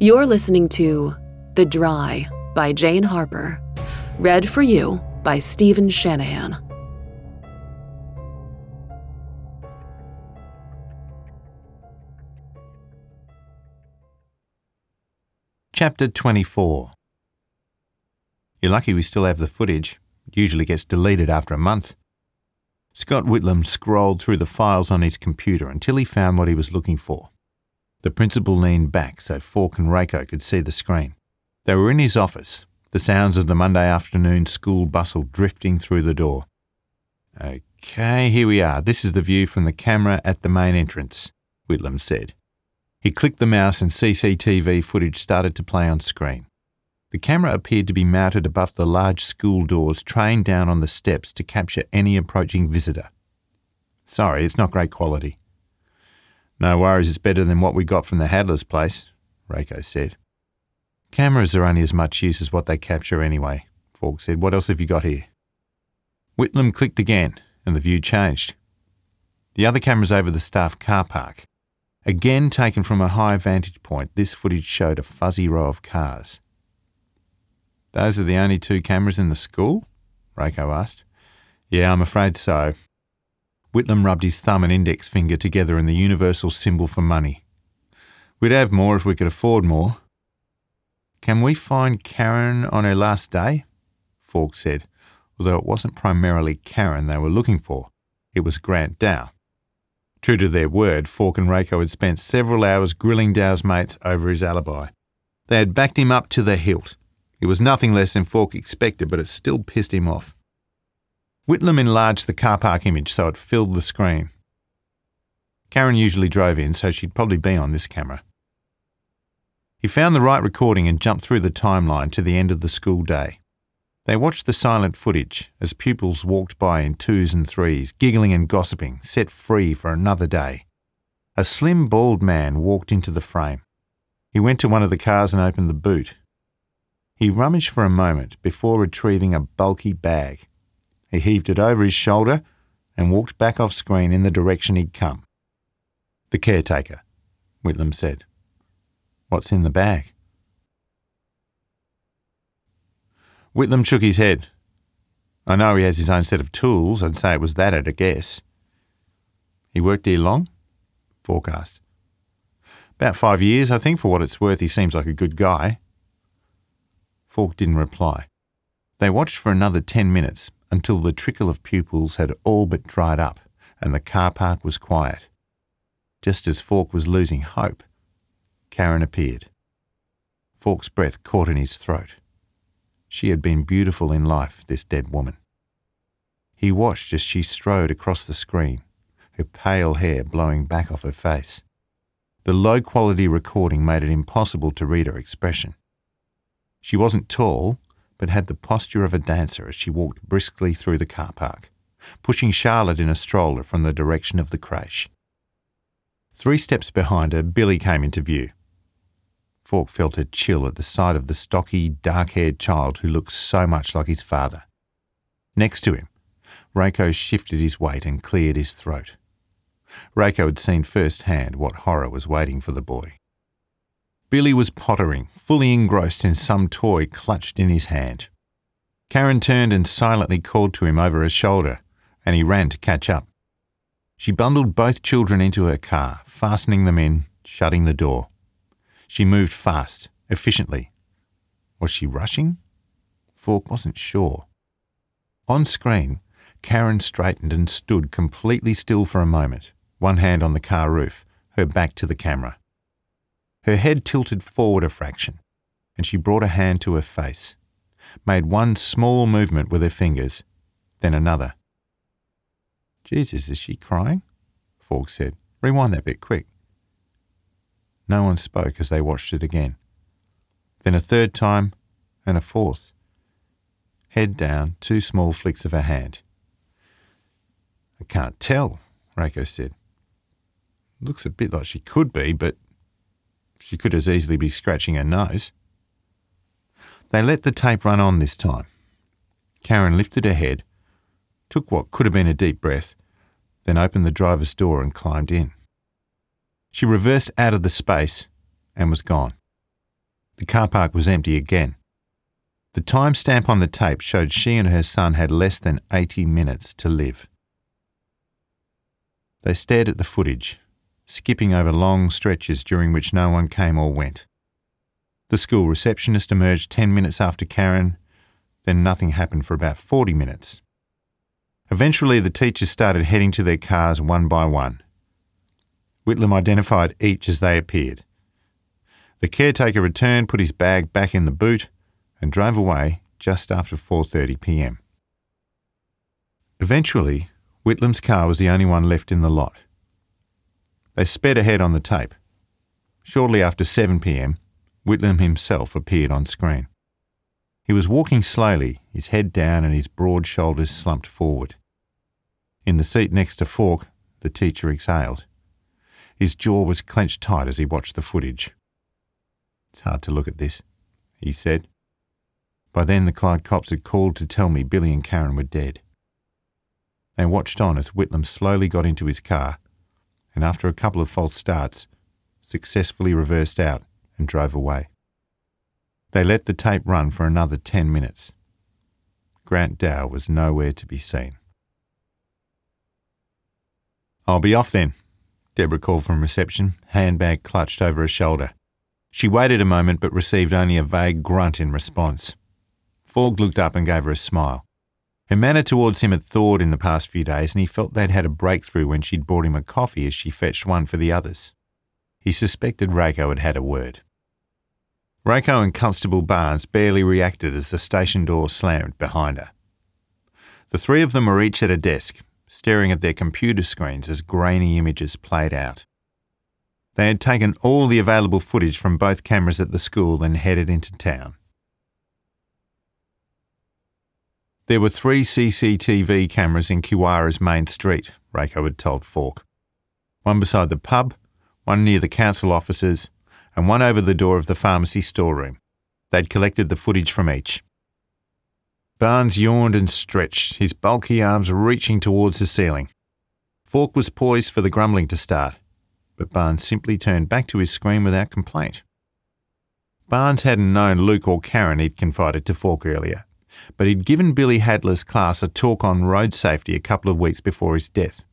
You're listening to The Dry by Jane Harper, read for you by Stephen Shanahan. Chapter 24 You're lucky we still have the footage. It usually gets deleted after a month. Scott Whitlam scrolled through the files on his computer until he found what he was looking for. The principal leaned back so Falk and Raco could see the screen. They were in his office, the sounds of the Monday afternoon school bustle drifting through the door. Okay, here we are. This is the view from the camera at the main entrance, Whitlam said. He clicked the mouse and CCTV footage started to play on screen. The camera appeared to be mounted above the large school doors, trained down on the steps to capture any approaching visitor. Sorry, it's not great quality. No worries, it's better than what we got from the Hadler's place, Raco said. Cameras are only as much use as what they capture anyway, Falk said. What else have you got here? Whitlam clicked again, and the view changed. The other camera's over the staff car park. Again taken from a high vantage point, this footage showed a fuzzy row of cars. Those are the only two cameras in the school? Raco asked. Yeah, I'm afraid so. Whitlam rubbed his thumb and index finger together in the universal symbol for money. We'd have more if we could afford more. Can we find Karen on her last day? Falk said, although it wasn't primarily Karen they were looking for. It was Grant Dow. True to their word, Falk and Raco had spent several hours grilling Dow's mates over his alibi. They had backed him up to the hilt. It was nothing less than Falk expected, but it still pissed him off. Whitlam enlarged the car park image so it filled the screen. Karen usually drove in, so she'd probably be on this camera. He found the right recording and jumped through the timeline to the end of the school day. They watched the silent footage as pupils walked by in twos and threes, giggling and gossiping, set free for another day. A slim, bald man walked into the frame. He went to one of the cars and opened the boot. He rummaged for a moment before retrieving a bulky bag. He heaved it over his shoulder and walked back off screen in the direction he'd come. The caretaker, Whitlam said. What's in the bag? Whitlam shook his head. I know he has his own set of tools. I'd say it was that at a guess. He worked here long? Forecast. About five years, I think. For what it's worth, he seems like a good guy. Falk didn't reply. They watched for another ten minutes until the trickle of pupils had all but dried up and the car park was quiet. Just as Falk was losing hope, Karen appeared. Falk's breath caught in his throat. She had been beautiful in life, this dead woman. He watched as she strode across the screen, her pale hair blowing back off her face. The low quality recording made it impossible to read her expression. She wasn't tall, but had the posture of a dancer as she walked briskly through the car park, pushing Charlotte in a stroller from the direction of the crash. Three steps behind her, Billy came into view. Falk felt a chill at the sight of the stocky, dark haired child who looked so much like his father. Next to him, Raco shifted his weight and cleared his throat. Raco had seen firsthand what horror was waiting for the boy. Billy was pottering, fully engrossed in some toy clutched in his hand. Karen turned and silently called to him over her shoulder, and he ran to catch up. She bundled both children into her car, fastening them in, shutting the door. She moved fast, efficiently. Was she rushing? Falk wasn't sure. On screen, Karen straightened and stood completely still for a moment, one hand on the car roof, her back to the camera. Her head tilted forward a fraction, and she brought a hand to her face, made one small movement with her fingers, then another, Jesus, is she crying? Falk said. Rewind that bit quick. No one spoke as they watched it again. Then a third time, and a fourth. Head down, two small flicks of her hand. I can't tell, Raco said. Looks a bit like she could be, but she could as easily be scratching her nose. They let the tape run on this time. Karen lifted her head, took what could have been a deep breath, then opened the driver's door and climbed in. She reversed out of the space and was gone. The car park was empty again. The timestamp on the tape showed she and her son had less than 80 minutes to live. They stared at the footage, skipping over long stretches during which no one came or went. The school receptionist emerged 10 minutes after Karen, then nothing happened for about 40 minutes. Eventually, the teachers started heading to their cars one by one. Whitlam identified each as they appeared. The caretaker returned, put his bag back in the boot, and drove away just after 4:30 p.m. Eventually, Whitlam's car was the only one left in the lot. They sped ahead on the tape. Shortly after 7 pm, Whitlam himself appeared on screen. He was walking slowly, his head down and his broad shoulders slumped forward. In the seat next to Falk, the teacher exhaled. His jaw was clenched tight as he watched the footage. It's hard to look at this, he said. By then, the Clyde cops had called to tell me Billy and Karen were dead. They watched on as Whitlam slowly got into his car and after a couple of false starts, successfully reversed out and drove away. They let the tape run for another 10 minutes. Grant Dow was nowhere to be seen. I'll be off then, Deborah called from reception, handbag clutched over her shoulder. She waited a moment but received only a vague grunt in response. Falk looked up and gave her a smile. Her manner towards him had thawed in the past few days, and he felt they'd had a breakthrough when she'd brought him a coffee as she fetched one for the others. He suspected Raco had had a word. Raco and Constable Barnes barely reacted as the station door slammed behind her. The three of them were each at a desk, staring at their computer screens as grainy images played out. They had taken all the available footage from both cameras at the school and headed into town. There were three CCTV cameras in Kiewarra's main street, Raco had told Falk. One beside the pub, one near the council offices, and one over the door of the pharmacy storeroom. They'd collected the footage from each. Barnes yawned and stretched, his bulky arms reaching towards the ceiling. Falk was poised for the grumbling to start, but Barnes simply turned back to his screen without complaint. Barnes hadn't known Luke or Karen, he'd confided to Falk earlier but he'd given Billy Hadler's class a talk on road safety a couple of weeks before his death.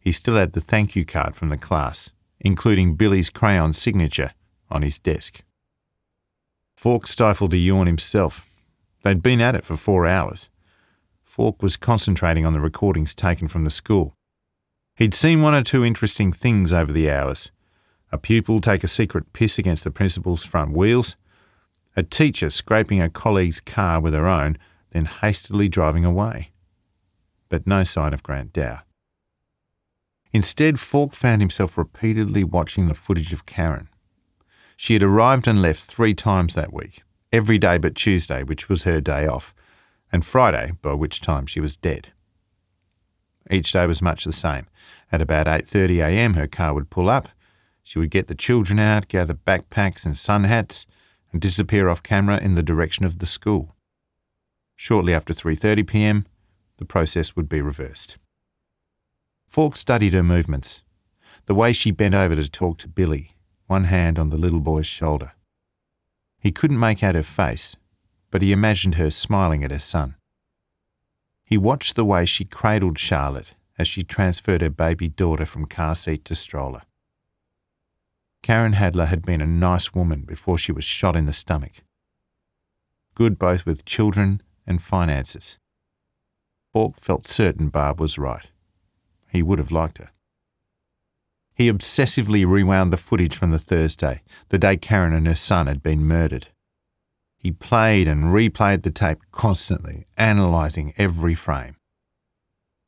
He still had the thank you card from the class, including Billy's crayon signature, on his desk. Falk stifled a yawn himself. They'd been at it for four hours. Falk was concentrating on the recordings taken from the school. He'd seen one or two interesting things over the hours a pupil take a secret piss against the principal's front wheels, a teacher scraping a colleague's car with her own, then hastily driving away. But no sign of Grant Dow. Instead, Falk found himself repeatedly watching the footage of Karen. She had arrived and left three times that week, every day but Tuesday, which was her day off, and Friday, by which time she was dead. Each day was much the same. At about 8:30 a.m., her car would pull up. She would get the children out, gather backpacks and sun hats, and disappear off camera in the direction of the school. Shortly after 3:30 p.m., the process would be reversed. Falk studied her movements, the way she bent over to talk to Billy, one hand on the little boy's shoulder. He couldn't make out her face, but he imagined her smiling at her son. He watched the way she cradled Charlotte as she transferred her baby daughter from car seat to stroller. Karen Hadler had been a nice woman before she was shot in the stomach. Good both with children and finances. Falk felt certain Barb was right. He would have liked her. He obsessively rewound the footage from the Thursday, the day Karen and her son had been murdered. He played and replayed the tape constantly, analysing every frame.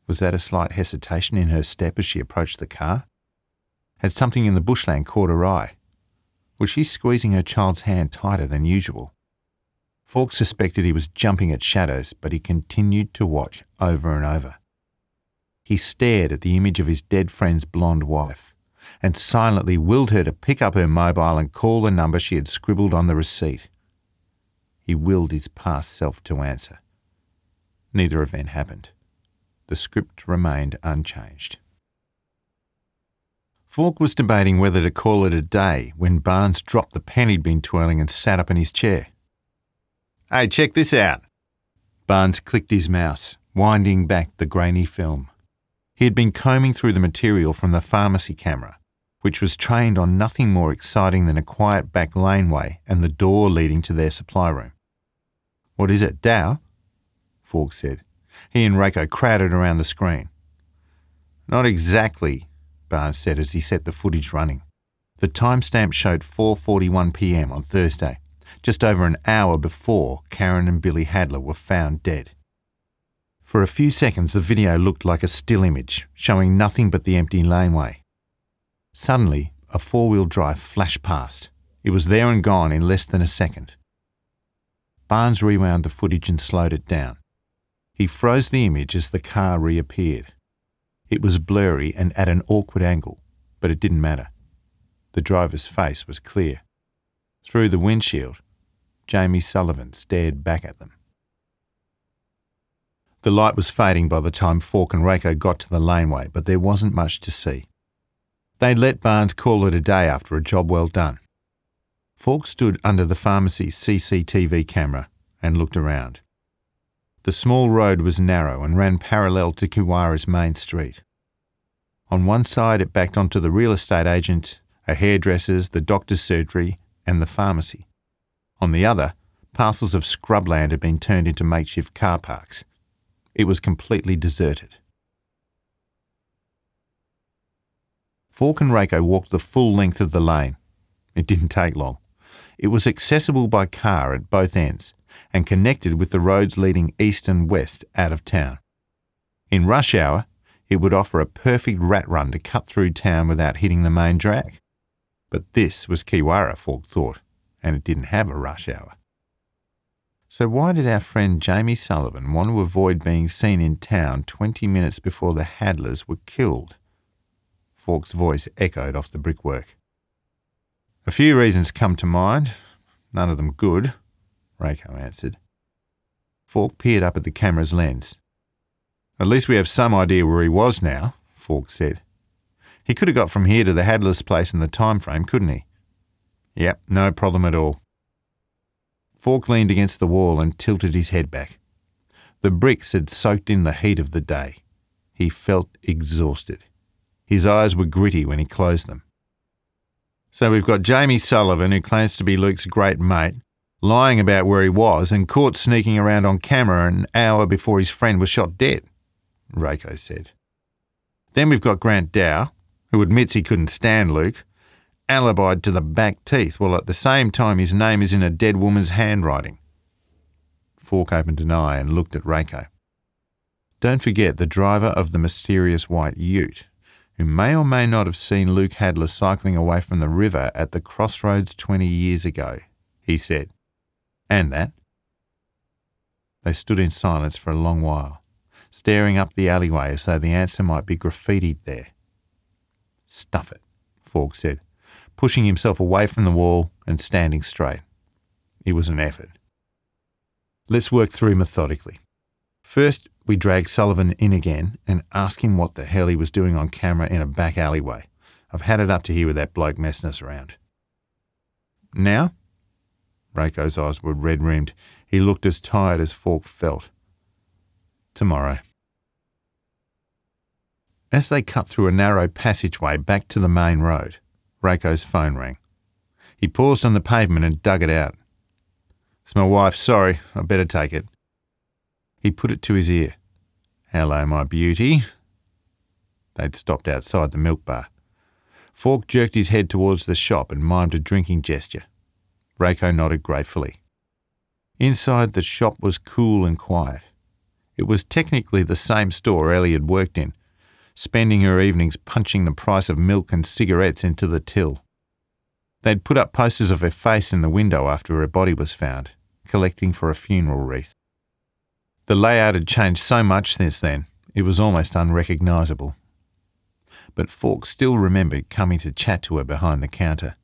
Was that a slight hesitation in her step as she approached the car? Had something in the bushland caught her eye? Was she squeezing her child's hand tighter than usual? Falk suspected he was jumping at shadows, but he continued to watch over and over. He stared at the image of his dead friend's blonde wife and silently willed her to pick up her mobile and call the number she had scribbled on the receipt. He willed his past self to answer. Neither event happened. The script remained unchanged. Falk was debating whether to call it a day when Barnes dropped the pen he'd been twirling and sat up in his chair. Hey, check this out. Barnes clicked his mouse, winding back the grainy film. He had been combing through the material from the pharmacy camera, which was trained on nothing more exciting than a quiet back laneway and the door leading to their supply room. What is it, Dow? Falk said. He and Raco crowded around the screen. Not exactly, Barnes said as he set the footage running. The timestamp showed 4:41 p.m. on Thursday, just over an hour before Karen and Billy Hadler were found dead. For a few seconds, the video looked like a still image, showing nothing but the empty laneway. Suddenly, a four wheel drive flashed past. It was there and gone in less than a second. Barnes rewound the footage and slowed it down. He froze the image as the car reappeared. It was blurry and at an awkward angle, but it didn't matter. The driver's face was clear. Through the windshield, Jamie Sullivan stared back at them. The light was fading by the time Falk and Raco got to the laneway, but there wasn't much to see. They'd let Barnes call it a day after a job well done. Falk stood under the pharmacy's CCTV camera and looked around. The small road was narrow and ran parallel to Kiewarra's main street. On one side, it backed onto the real estate agent, a hairdresser's, the doctor's surgery, and the pharmacy. On the other, parcels of scrubland had been turned into makeshift car parks. It was completely deserted. Falk and Raco walked the full length of the lane. It didn't take long. It was accessible by car at both ends, and connected with the roads leading east and west out of town. In rush hour, it would offer a perfect rat run to cut through town without hitting the main drag. But this was Kiewarra, Falk thought, and it didn't have a rush hour. So why did our friend Jamie Sullivan want to avoid being seen in town 20 minutes before the Hadlers were killed? Falk's voice echoed off the brickwork. A few reasons come to mind, none of them good. Raco answered. Falk peered up at the camera's lens. At least we have some idea where he was now, Falk said. He could have got from here to the Hadler's place in the time frame, couldn't he? Yep, no problem at all. Falk leaned against the wall and tilted his head back. The bricks had soaked in the heat of the day. He felt exhausted. His eyes were gritty when he closed them. So we've got Jamie Sullivan, who claims to be Luke's great mate, lying about where he was and caught sneaking around on camera an hour before his friend was shot dead, Raco said. Then we've got Grant Dow, who admits he couldn't stand Luke, alibied to the back teeth, while at the same time his name is in a dead woman's handwriting. Falk opened an eye and looked at Raco. Don't forget the driver of the mysterious white ute, who may or may not have seen Luke Hadler cycling away from the river at the crossroads 20 years ago, he said. And that. They stood in silence for a long while, staring up the alleyway as though the answer might be graffitied there. Stuff it, Falk said, pushing himself away from the wall and standing straight. It was an effort. Let's work through methodically. First, we drag Sullivan in again and ask him what the hell he was doing on camera in a back alleyway. I've had it up to here with that bloke messing us around. Now, Raco's eyes were red rimmed. He looked as tired as Falk felt. Tomorrow. As they cut through a narrow passageway back to the main road, Raco's phone rang. He paused on the pavement and dug it out. It's my wife, sorry, I better take it. He put it to his ear. Hello, my beauty. They'd stopped outside the milk bar. Falk jerked his head towards the shop and mimed a drinking gesture. Raco nodded gratefully. Inside, the shop was cool and quiet. It was technically the same store Ellie had worked in, spending her evenings punching the price of milk and cigarettes into the till. They'd put up posters of her face in the window after her body was found, collecting for a funeral wreath. The layout had changed so much since then, it was almost unrecognisable. But Falk still remembered coming to chat to her behind the counter,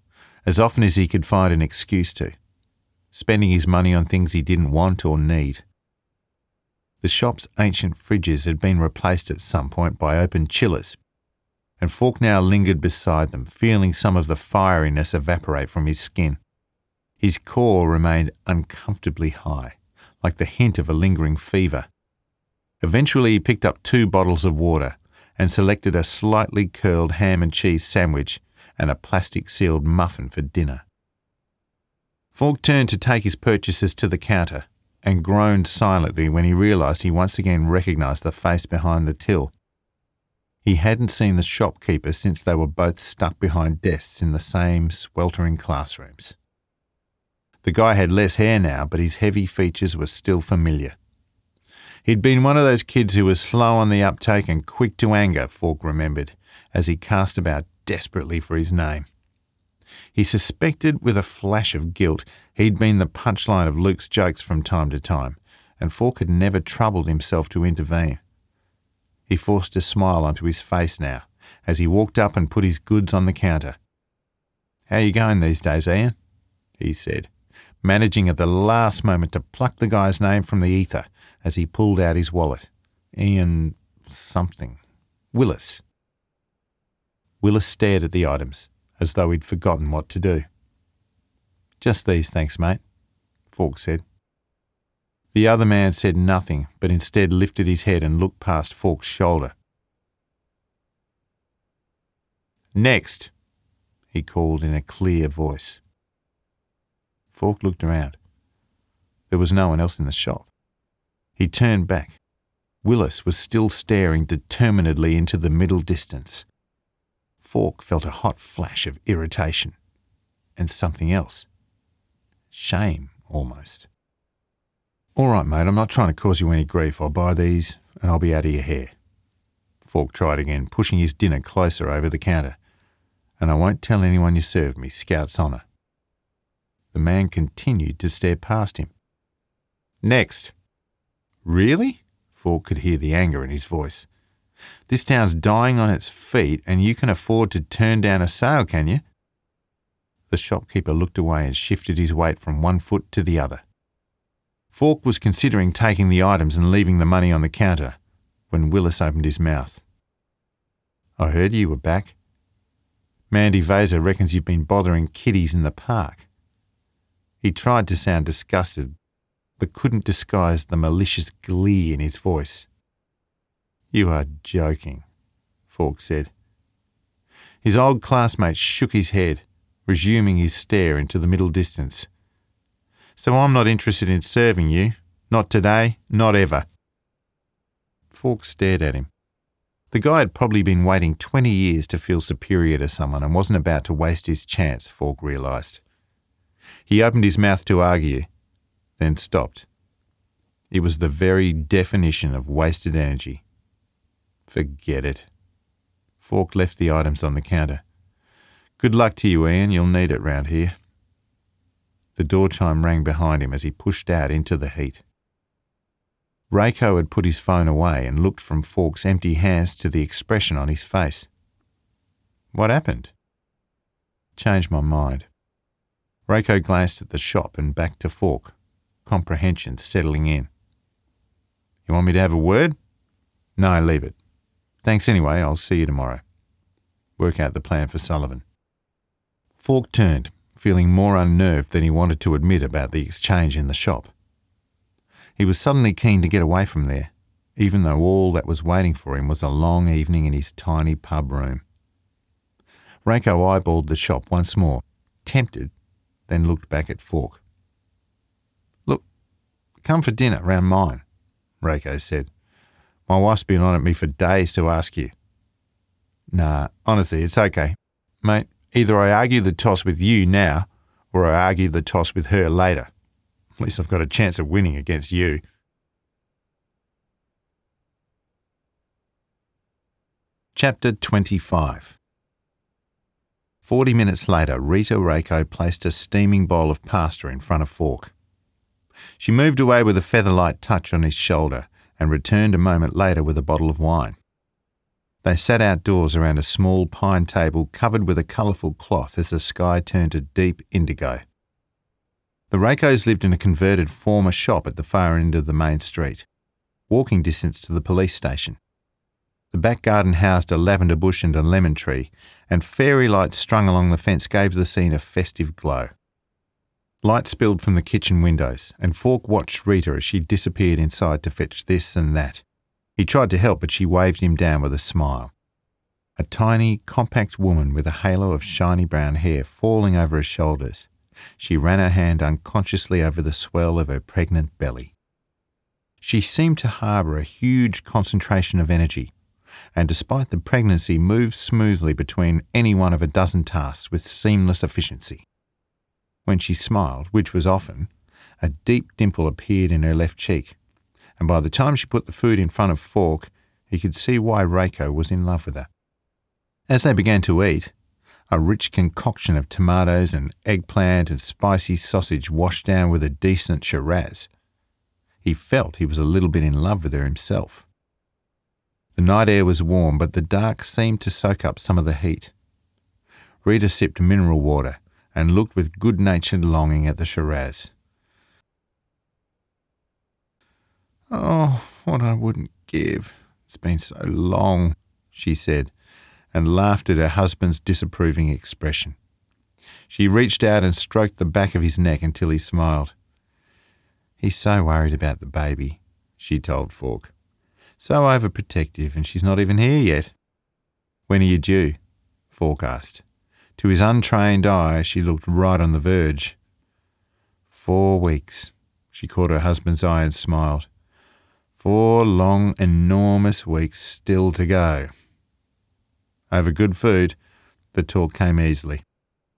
as often as he could find an excuse to, spending his money on things he didn't want or need. The shop's ancient fridges had been replaced at some point by open chillers, and Falk now lingered beside them, feeling some of the fieriness evaporate from his skin. His core remained uncomfortably high, like the hint of a lingering fever. Eventually, he picked up two bottles of water and selected a slightly curled ham and cheese sandwich and a plastic sealed muffin for dinner. Falk turned to take his purchases to the counter and groaned silently when he realised he once again recognised the face behind the till. He hadn't seen the shopkeeper since they were both stuck behind desks in the same sweltering classrooms. The guy had less hair now, but his heavy features were still familiar. He'd been one of those kids who was slow on the uptake and quick to anger, Falk remembered, as he cast about desperately for his name. He suspected with a flash of guilt he'd been the punchline of Luke's jokes from time to time, and Falk had never troubled himself to intervene. He forced a smile onto his face now as he walked up and put his goods on the counter. How you going these days, Ian? he said, managing at the last moment to pluck the guy's name from the ether as he pulled out his wallet. Ian something. Willis. Willis stared at the items as though he'd forgotten what to do. Just these, thanks, mate, Falk said. The other man said nothing, but instead lifted his head and looked past Falk's shoulder. Next, he called in a clear voice. Falk looked around. There was no one else in the shop. He turned back. Willis was still staring determinedly into the middle distance. Falk felt a hot flash of irritation and something else. Shame, almost. All right, mate, I'm not trying to cause you any grief. I'll buy these and I'll be out of your hair. Falk tried again, pushing his dinner closer over the counter. And I won't tell anyone you served me, Scout's honour. The man continued to stare past him. Next. Really? Falk could hear the anger in his voice. This town's dying on its feet, and you can afford to turn down a sale, can you? The shopkeeper looked away and shifted his weight from one foot to the other. Falk was considering taking the items and leaving the money on the counter when Willis opened his mouth. I heard you were back. Mandy Vaser reckons you've been bothering kiddies in the park. He tried to sound disgusted, but couldn't disguise the malicious glee in his voice. You are joking, Falk said. His old classmate shook his head, resuming his stare into the middle distance. So I'm not interested in serving you. Not today, not ever. Falk stared at him. The guy had probably been waiting 20 years to feel superior to someone and wasn't about to waste his chance, Falk realised. He opened his mouth to argue, then stopped. It was the very definition of wasted energy. Forget it. Falk left the items on the counter. Good luck to you, Ian. You'll need it round here. The door chime rang behind him as he pushed out into the heat. Raco had put his phone away and looked from Falk's empty hands to the expression on his face. What happened? Changed my mind. Raco glanced at the shop and back to Falk, comprehension settling in. You want me to have a word? No, leave it. Thanks anyway, I'll see you tomorrow. Work out the plan for Sullivan. Falk turned, feeling more unnerved than he wanted to admit about the exchange in the shop. He was suddenly keen to get away from there, even though all that was waiting for him was a long evening in his tiny pub room. Raco eyeballed the shop once more, tempted, then looked back at Falk. Look, come for dinner round mine, Raco said. My wife's been on at me for days to ask you. Nah, honestly, it's okay. Mate, either I argue the toss with you now or I argue the toss with her later. At least I've got a chance of winning against you. Chapter 25 Forty minutes later, Rita Raco placed a steaming bowl of pasta in front of Falk. She moved away with a featherlight touch on his shoulder and returned a moment later with a bottle of wine. They sat outdoors around a small pine table covered with a colourful cloth as the sky turned to deep indigo. The Racos lived in a converted former shop at the far end of the main street, walking distance to the police station. The back garden housed a lavender bush and a lemon tree, and fairy lights strung along the fence gave the scene a festive glow. Light spilled from the kitchen windows, and Falk watched Rita as she disappeared inside to fetch this and that. He tried to help, but she waved him down with a smile. A tiny, compact woman with a halo of shiny brown hair falling over her shoulders. She ran her hand unconsciously over the swell of her pregnant belly. She seemed to harbour a huge concentration of energy, and despite the pregnancy, moved smoothly between any one of a dozen tasks with seamless efficiency. When she smiled, which was often, a deep dimple appeared in her left cheek, and by the time she put the food in front of Falk, he could see why Raco was in love with her. As they began to eat, a rich concoction of tomatoes and eggplant and spicy sausage washed down with a decent Shiraz. He felt he was a little bit in love with her himself. The night air was warm, but the dark seemed to soak up some of the heat. Rita sipped mineral water and looked with good natured longing at the Shiraz. Oh, what I wouldn't give. It's been so long, she said, and laughed at her husband's disapproving expression. She reached out and stroked the back of his neck until he smiled. He's so worried about the baby, she told Falk. So overprotective, and she's not even here yet. When are you due? Falk asked. To his untrained eye, she looked right on the verge. Four weeks. She caught her husband's eye and smiled. Four long, enormous weeks still to go. Over good food, the talk came easily.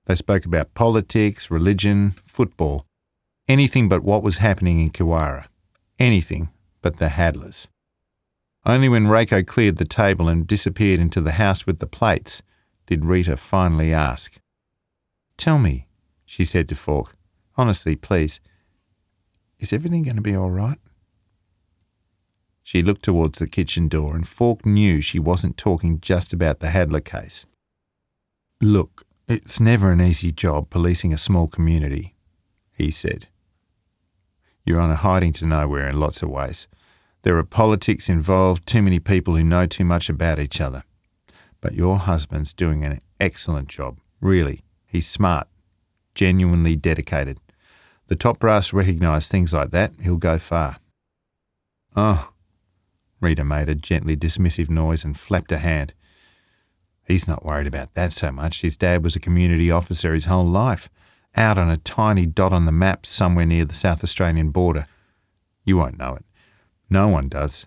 They spoke about politics, religion, football, anything but what was happening in Kiewarra, anything but the Hadlers. Only when Raco cleared the table and disappeared into the house with the plates did Rita finally ask. Tell me, she said to Falk, honestly, please, is everything going to be all right? She looked towards the kitchen door, and Falk knew she wasn't talking just about the Hadler case. Look, it's never an easy job policing a small community, he said. You're on a hiding to nowhere in lots of ways. There are politics involved, too many people who know too much about each other. But your husband's doing an excellent job, really. He's smart, genuinely dedicated. The top brass recognise things like that, he'll go far. Oh, Rita made a gently dismissive noise and flapped a hand. He's not worried about that so much. His dad was a community officer his whole life, out on a tiny dot on the map somewhere near the South Australian border. You won't know it. No one does.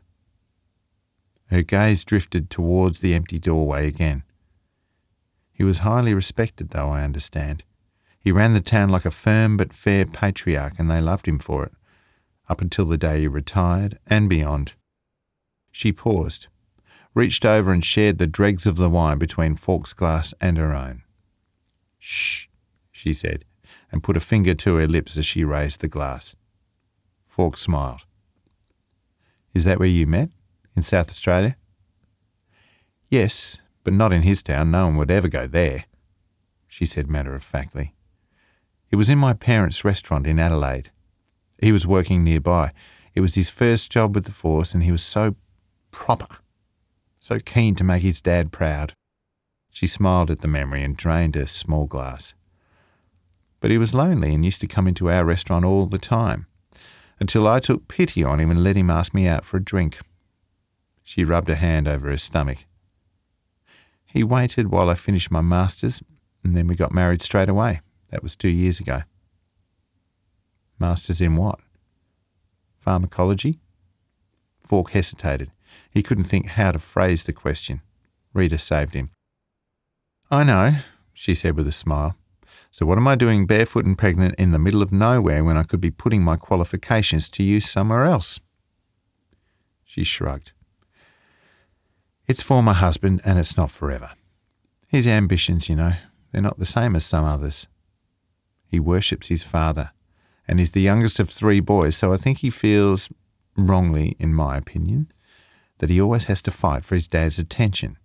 Her gaze drifted towards the empty doorway again. He was highly respected, though, I understand. He ran the town like a firm but fair patriarch, and they loved him for it, up until the day he retired and beyond. She paused, reached over and shared the dregs of the wine between Falk's glass and her own. Shh, she said, and put a finger to her lips as she raised the glass. Falk smiled. Is that where you met? In South Australia? Yes, but not in his town. No one would ever go there, she said matter of factly. It was in my parents' restaurant in Adelaide. He was working nearby. It was his first job with the force, and he was so proper, so keen to make his dad proud. She smiled at the memory and drained her small glass. But he was lonely and used to come into our restaurant all the time until I took pity on him and let him ask me out for a drink. She rubbed a hand over her stomach. He waited while I finished my master's, and then we got married straight away. That was two years ago. Masters in what? Pharmacology? Falk hesitated. He couldn't think how to phrase the question. Rita saved him. I know, she said with a smile. So, what am I doing barefoot and pregnant in the middle of nowhere when I could be putting my qualifications to use somewhere else? She shrugged. It's for my husband and it's not forever. His ambitions, you know, they're not the same as some others. He worships his father and is the youngest of three boys, so I think he feels, wrongly in my opinion, that he always has to fight for his dad's attention.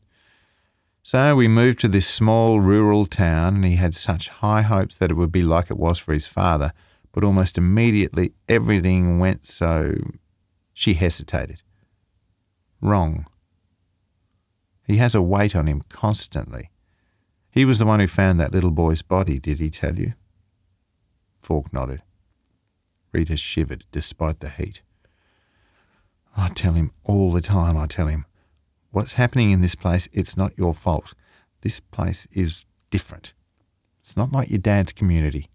So we moved to this small rural town, and he had such high hopes that it would be like it was for his father, but almost immediately everything went so. She hesitated. Wrong. He has a weight on him constantly. He was the one who found that little boy's body, did he tell you? Falk nodded. Rita shivered despite the heat. I tell him all the time, I tell him. What's happening in this place, it's not your fault. This place is different. It's not like your dad's community.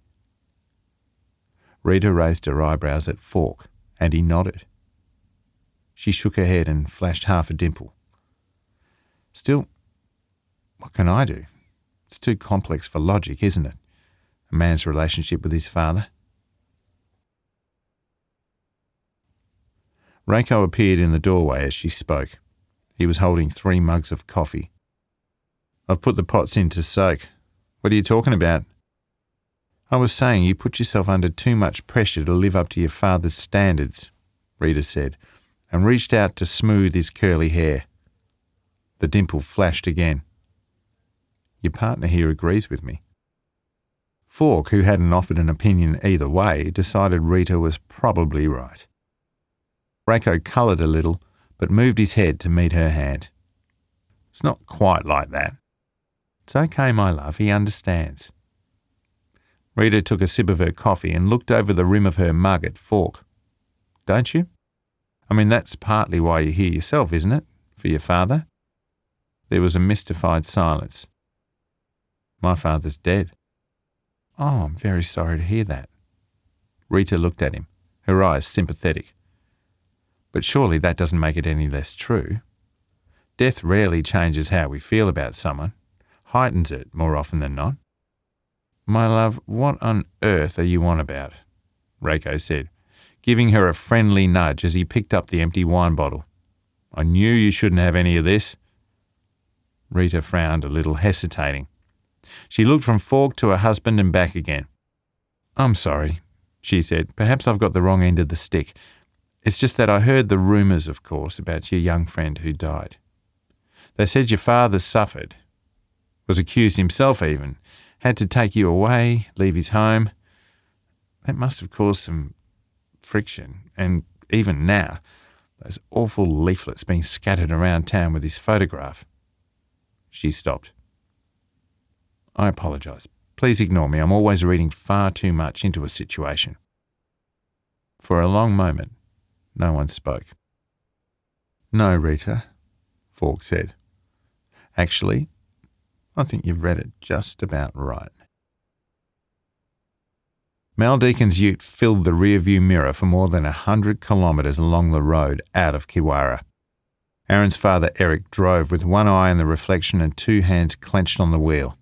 Rita raised her eyebrows at Falk, and he nodded. She shook her head and flashed half a dimple. Still, what can I do? It's too complex for logic, isn't it? A man's relationship with his father. Raco appeared in the doorway as she spoke. He was holding three mugs of coffee. I've put the pots in to soak. What are you talking about? I was saying you put yourself under too much pressure to live up to your father's standards, Rita said, and reached out to smooth his curly hair. The dimple flashed again. Your partner here agrees with me. Falk, who hadn't offered an opinion either way, decided Rita was probably right. Raco coloured a little but moved his head to meet her hand. It's not quite like that. It's okay, my love, he understands. Rita took a sip of her coffee and looked over the rim of her mug at Falk. Don't you? I mean, that's partly why you're here yourself, isn't it? For your father? There was a mystified silence. My father's dead. Oh, I'm very sorry to hear that. Rita looked at him, her eyes sympathetic. But surely that doesn't make it any less true. Death rarely changes how we feel about someone, heightens it more often than not. My love, what on earth are you on about? Raco said, giving her a friendly nudge as he picked up the empty wine bottle. I knew you shouldn't have any of this. Rita frowned a little, hesitating. She looked from Falk to her husband and back again. I'm sorry, she said. Perhaps I've got the wrong end of the stick. It's just that I heard the rumours, of course, about your young friend who died. They said your father suffered, was accused himself even, had to take you away, leave his home. That must have caused some friction, and even now, those awful leaflets being scattered around town with his photograph. She stopped. I apologise. Please ignore me. I'm always reading far too much into a situation. For a long moment, no one spoke. No, Rita, Falk said. Actually, I think you've read it just about right. Mal Deacon's ute filled the rearview mirror for more than a hundred kilometres along the road out of Kiewarra. Aaron's father, Eric, drove with one eye on the reflection and two hands clenched on the wheel.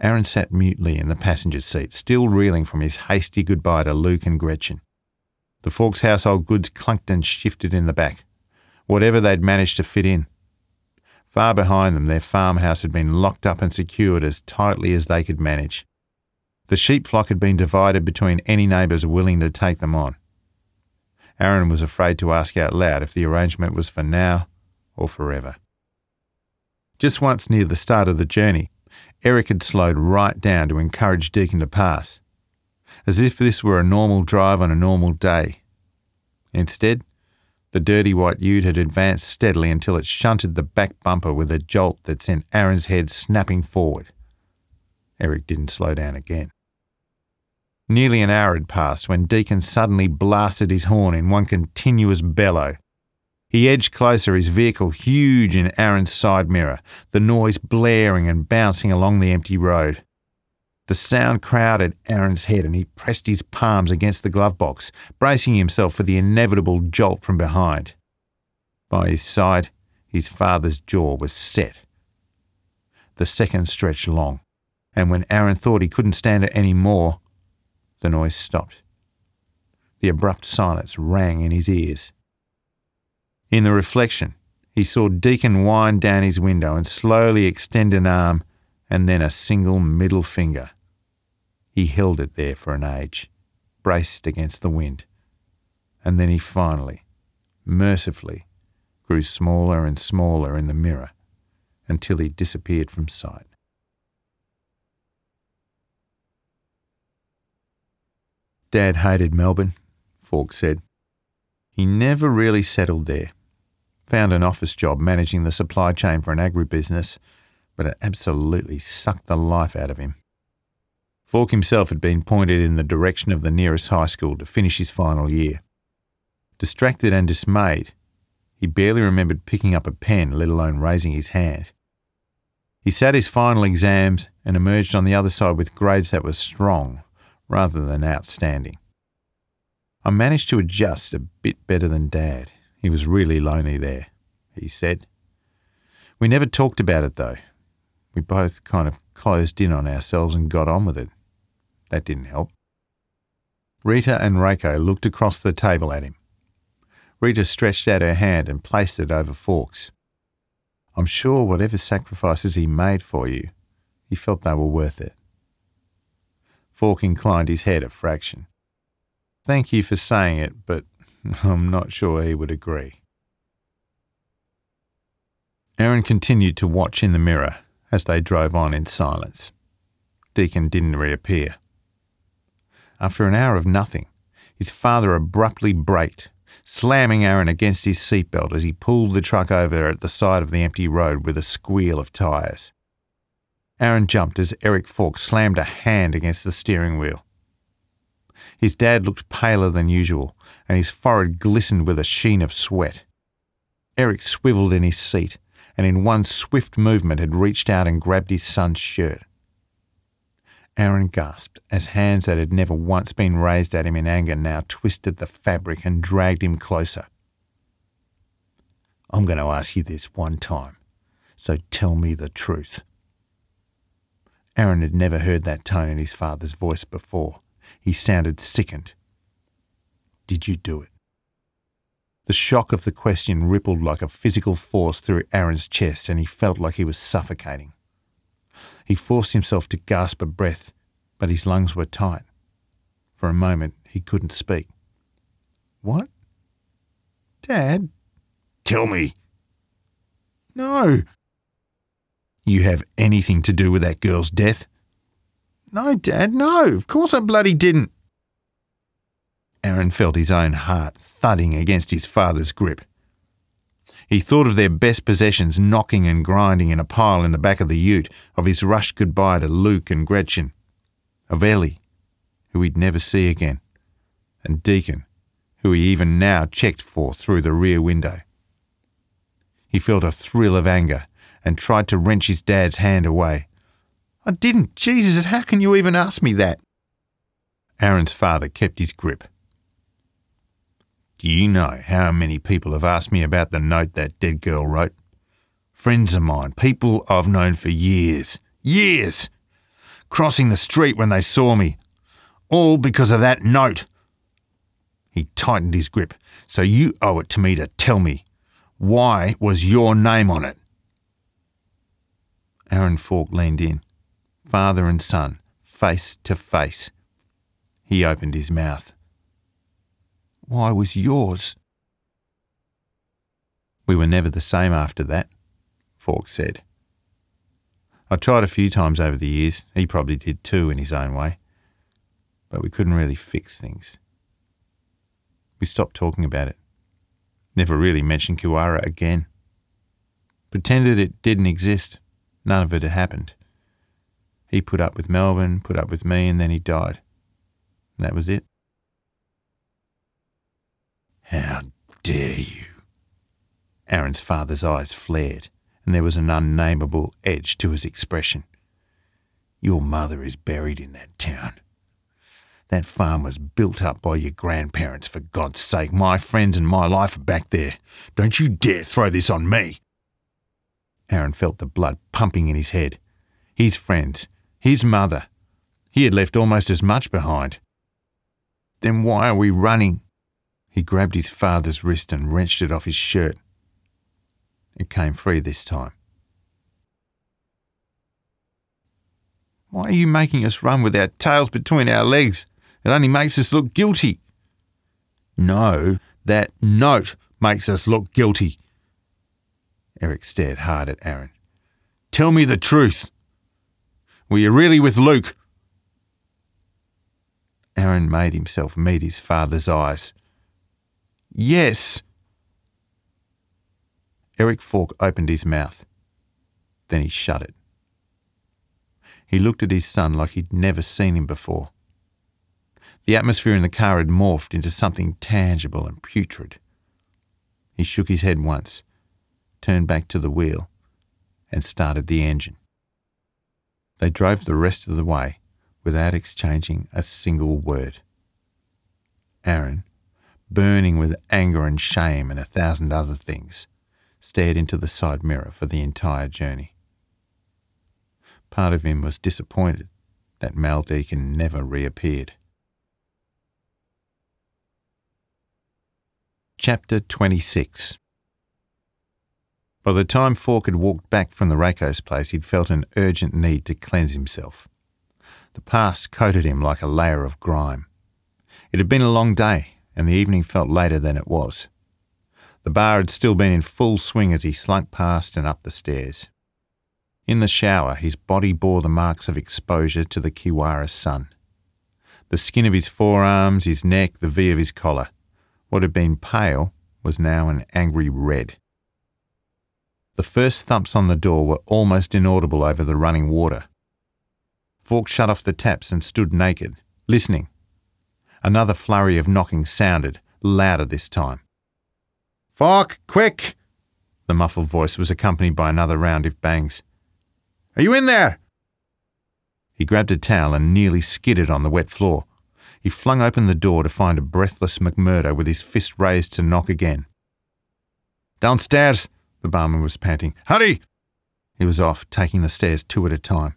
Aaron sat mutely in the passenger seat, still reeling from his hasty goodbye to Luke and Gretchen. The Falks household goods clunked and shifted in the back, whatever they'd managed to fit in. Far behind them, their farmhouse had been locked up and secured as tightly as they could manage. The sheep flock had been divided between any neighbours willing to take them on. Aaron was afraid to ask out loud if the arrangement was for now or forever. Just once near the start of the journey, Eric had slowed right down to encourage Deacon to pass as if this were a normal drive on a normal day. Instead, the dirty white ute had advanced steadily until it shunted the back bumper with a jolt that sent Aaron's head snapping forward. Eric didn't slow down again. Nearly an hour had passed when Deacon suddenly blasted his horn in one continuous bellow. He edged closer, his vehicle huge in Aaron's side mirror, the noise blaring and bouncing along the empty road. The sound crowded Aaron's head and he pressed his palms against the glove box, bracing himself for the inevitable jolt from behind. By his side, his father's jaw was set. The second stretched long, and when Aaron thought he couldn't stand it any more, the noise stopped. The abrupt silence rang in his ears. In the reflection, he saw Deacon wind down his window and slowly extend an arm and then a single middle finger. He held it there for an age, braced against the wind, and then he finally, mercifully, grew smaller and smaller in the mirror until he disappeared from sight. Dad hated Melbourne, Falk said. He never really settled there. Found an office job managing the supply chain for an agribusiness, but it absolutely sucked the life out of him. Falk himself had been pointed in the direction of the nearest high school to finish his final year. Distracted and dismayed, he barely remembered picking up a pen, let alone raising his hand. He sat his final exams and emerged on the other side with grades that were strong rather than outstanding. I managed to adjust a bit better than Dad. He was really lonely there, he said. We never talked about it, though. We both kind of closed in on ourselves and got on with it. That didn't help. Rita and Raco looked across the table at him. Rita stretched out her hand and placed it over Falk's. I'm sure whatever sacrifices he made for you, he felt they were worth it. Falk inclined his head a fraction. Thank you for saying it, but I'm not sure he would agree. Aaron continued to watch in the mirror as they drove on in silence. Deacon didn't reappear. After an hour of nothing, his father abruptly braked, slamming Aaron against his seatbelt as he pulled the truck over at the side of the empty road with a squeal of tyres. Aaron jumped as Eric Falk slammed a hand against the steering wheel. His dad looked paler than usual, and his forehead glistened with a sheen of sweat. Eric swiveled in his seat, and in one swift movement had reached out and grabbed his son's shirt. Aaron gasped as hands that had never once been raised at him in anger now twisted the fabric and dragged him closer. I'm going to ask you this one time, so tell me the truth. Aaron had never heard that tone in his father's voice before. He sounded sickened. Did you do it? The shock of the question rippled like a physical force through Aaron's chest, and he felt like he was suffocating. He forced himself to gasp a breath, but his lungs were tight. For a moment, he couldn't speak. What? Dad? Tell me. No. You have anything to do with that girl's death? No, Dad, no. Of course I bloody didn't. Aaron felt his own heart thudding against his father's grip. He thought of their best possessions knocking and grinding in a pile in the back of the ute, of his rushed goodbye to Luke and Gretchen, of Ellie, who he'd never see again, and Deacon, who he even now checked for through the rear window. He felt a thrill of anger and tried to wrench his dad's hand away. I didn't. Jesus, how can you even ask me that? Aaron's father kept his grip. Do you know how many people have asked me about the note that dead girl wrote? Friends of mine, people I've known for years, years, crossing the street when they saw me, all because of that note. He tightened his grip. So you owe it to me to tell me why was your name on it? Aaron Falk leaned in, father and son, face to face. He opened his mouth. Why was yours? We were never the same after that, Falk said. I tried a few times over the years, he probably did too in his own way, but we couldn't really fix things. We stopped talking about it. Never really mentioned Kiewarra again. Pretended it didn't exist. None of it had happened. He put up with Melbourne, put up with me, and then he died. And that was it. How dare you? Aaron's father's eyes flared, and there was an unnameable edge to his expression. Your mother is buried in that town. That farm was built up by your grandparents, for God's sake. My friends and my life are back there. Don't you dare throw this on me. Aaron felt the blood pumping in his head. His friends, his mother. He had left almost as much behind. Then why are we running? He grabbed his father's wrist and wrenched it off his shirt. It came free this time. Why are you making us run with our tails between our legs? It only makes us look guilty. No, that note makes us look guilty. Eric stared hard at Aaron. Tell me the truth. Were you really with Luke? Aaron made himself meet his father's eyes. Yes. Eric Falk opened his mouth. Then he shut it. He looked at his son like he'd never seen him before. The atmosphere in the car had morphed into something tangible and putrid. He shook his head once, turned back to the wheel, and started the engine. They drove the rest of the way without exchanging a single word. Aaron, burning with anger and shame and a thousand other things, stared into the side mirror for the entire journey. Part of him was disappointed that Mal Deacon never reappeared. Chapter 26 By the time Falk had walked back from the Racos place, he'd felt an urgent need to cleanse himself. The past coated him like a layer of grime. It had been a long day, and the evening felt later than it was. The bar had still been in full swing as he slunk past and up the stairs. In the shower, his body bore the marks of exposure to the Kiewarra sun. The skin of his forearms, his neck, the V of his collar. What had been pale was now an angry red. The first thumps on the door were almost inaudible over the running water. Falk shut off the taps and stood naked, listening. Another flurry of knocking sounded, louder this time. Falk, quick! The muffled voice was accompanied by another round of bangs. Are you in there? He grabbed a towel and nearly skidded on the wet floor. He flung open the door to find a breathless McMurdo with his fist raised to knock again. Downstairs, the barman was panting. Hurry! He was off, taking the stairs two at a time.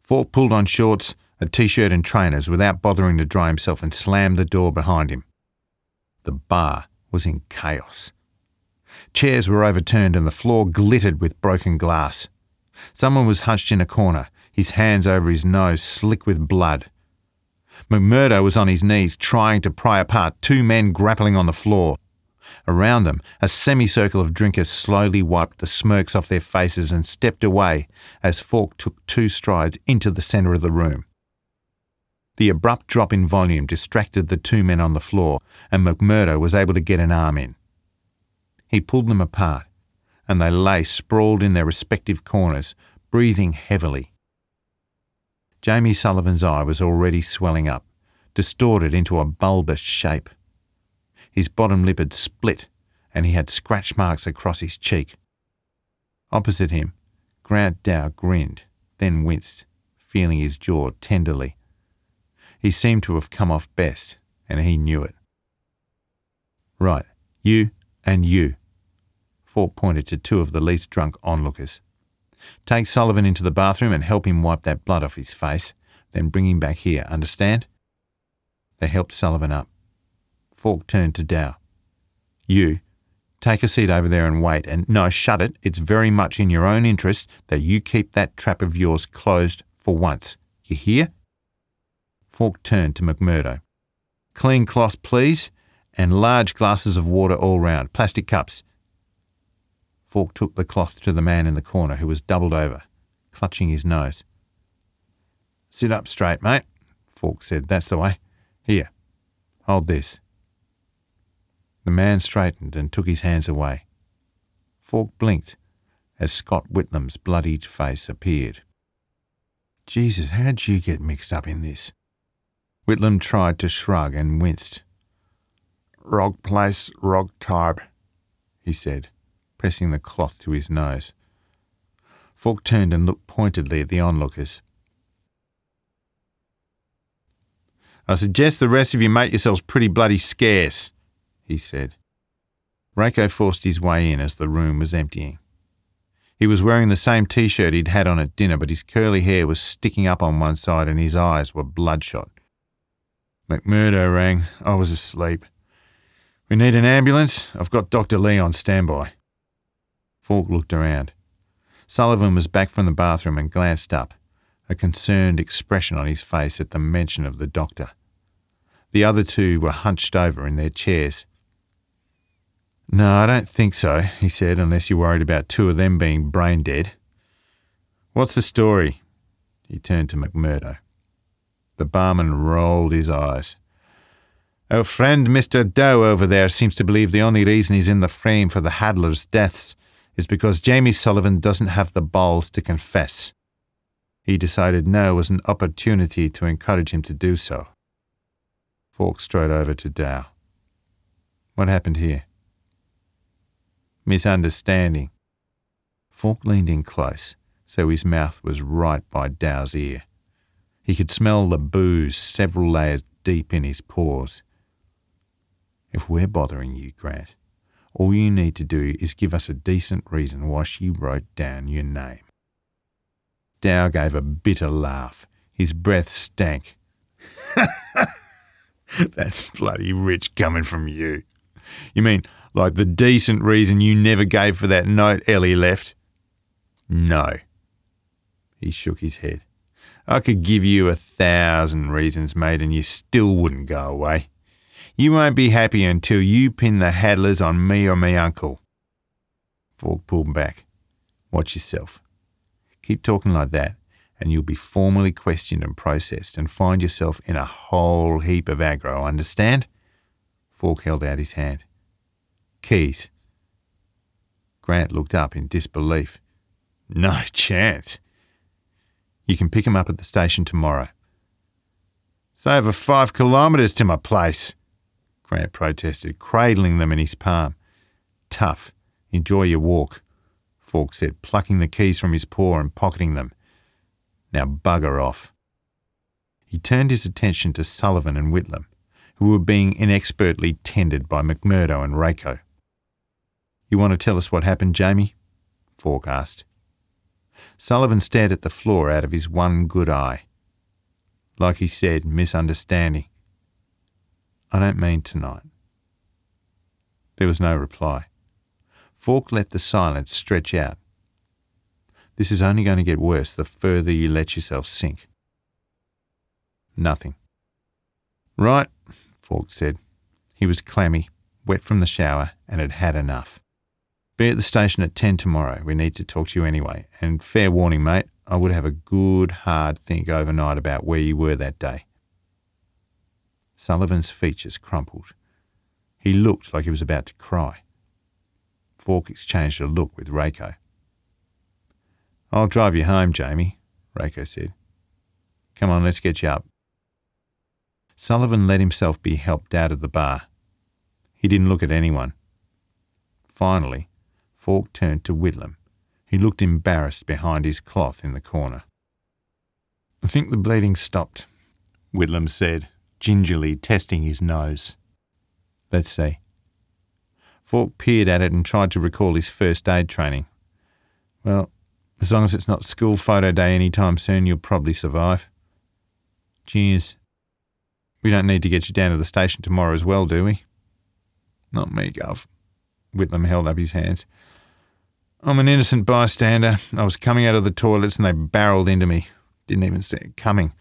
Falk pulled on shorts, a t shirt, and trainers without bothering to dry himself and slammed the door behind him. The bar was in chaos. Chairs were overturned and the floor glittered with broken glass. Someone was hunched in a corner, his hands over his nose slick with blood. McMurdo was on his knees trying to pry apart two men grappling on the floor. Around them, a semicircle of drinkers slowly wiped the smirks off their faces and stepped away as Falk took two strides into the centre of the room. The abrupt drop in volume distracted the two men on the floor, and McMurdo was able to get an arm in. He pulled them apart, and they lay sprawled in their respective corners, breathing heavily. Jamie Sullivan's eye was already swelling up, distorted into a bulbous shape. His bottom lip had split, and he had scratch marks across his cheek. Opposite him, Grant Dow grinned, then winced, feeling his jaw tenderly. He seemed to have come off best, and he knew it. Right, you and you, Falk pointed to two of the least drunk onlookers. Take Sullivan into the bathroom and help him wipe that blood off his face, then bring him back here, understand? They helped Sullivan up. Falk turned to Dow. You, take a seat over there and wait, and no, shut it. It's very much in your own interest that you keep that trap of yours closed for once. You hear? Falk turned to McMurdo. Clean cloth, please, and large glasses of water all round, plastic cups. Falk took the cloth to the man in the corner who was doubled over, clutching his nose. Sit up straight, mate, Falk said. That's the way. Here, hold this. The man straightened and took his hands away. Falk blinked as Scott Whitlam's bloodied face appeared. Jesus, how'd you get mixed up in this? Whitlam tried to shrug and winced. Wrong place, wrong time, he said pressing the cloth to his nose. Falk turned and looked pointedly at the onlookers. I suggest the rest of you make yourselves pretty bloody scarce, he said. Raco forced his way in as the room was emptying. He was wearing the same t shirt he'd had on at dinner, but his curly hair was sticking up on one side and his eyes were bloodshot. McMurdo rang. I was asleep. We need an ambulance. I've got Dr. Lee on standby. Falk looked around. Sullivan was back from the bathroom and glanced up, a concerned expression on his face at the mention of the doctor. The other two were hunched over in their chairs. No, I don't think so, he said, unless you're worried about two of them being brain dead. What's the story? He turned to McMurdo. The barman rolled his eyes. Our friend Mr. Dow over there seems to believe the only reason he's in the frame for the Hadlers' deaths is because Jamie Sullivan doesn't have the balls to confess. He decided now was an opportunity to encourage him to do so. Falk strode over to Dow. What happened here? Misunderstanding. Falk leaned in close, so his mouth was right by Dow's ear. He could smell the booze several layers deep in his pores. If we're bothering you, Grant, all you need to do is give us a decent reason why she wrote down your name. Dow gave a bitter laugh. His breath stank. That's bloody rich coming from you. You mean like the decent reason you never gave for that note Ellie left? No. He shook his head. I could give you a thousand reasons, mate, and you still wouldn't go away. You won't be happy until you pin the Hadlers on me or me uncle. Falk pulled back. Watch yourself. Keep talking like that, and you'll be formally questioned and processed and find yourself in a whole heap of aggro, understand? Falk held out his hand. Keys. Grant looked up in disbelief. No chance. You can pick 'em up at the station tomorrow. It's over five kilometres to my place. Grant protested, cradling them in his palm. Tough. Enjoy your walk, Falk said, plucking the keys from his paw and pocketing them. Now bugger off. He turned his attention to Sullivan and Whitlam, who were being inexpertly tended by McMurdo and Raco. You want to tell us what happened, Jamie? Falk asked. Sullivan stared at the floor out of his one good eye. Like he said, misunderstanding. I don't mean tonight. There was no reply. Falk let the silence stretch out. This is only going to get worse the further you let yourself sink. Nothing. Right, Falk said. He was clammy, wet from the shower, and had had enough. Be at the station at 10 tomorrow. We need to talk to you anyway. And fair warning, mate, I would have a good, hard think overnight about where you were that day. Sullivan's features crumpled. He looked like he was about to cry. Falk exchanged a look with Raco. I'll drive you home, Jamie, Raco said. Come on, let's get you up. Sullivan let himself be helped out of the bar. He didn't look at anyone. Finally, Falk turned to Whitlam. He looked embarrassed behind his cloth in the corner. I think the bleeding stopped, Whitlam said, gingerly testing his nose. Let's see. Falk peered at it and tried to recall his first aid training. Well, as long as it's not school photo day any time soon, you'll probably survive. Cheers. We don't need to get you down to the station tomorrow as well, do we? Not me, Gov. Whitlam held up his hands. I'm an innocent bystander. I was coming out of the toilets and they barreled into me. Didn't even see it coming.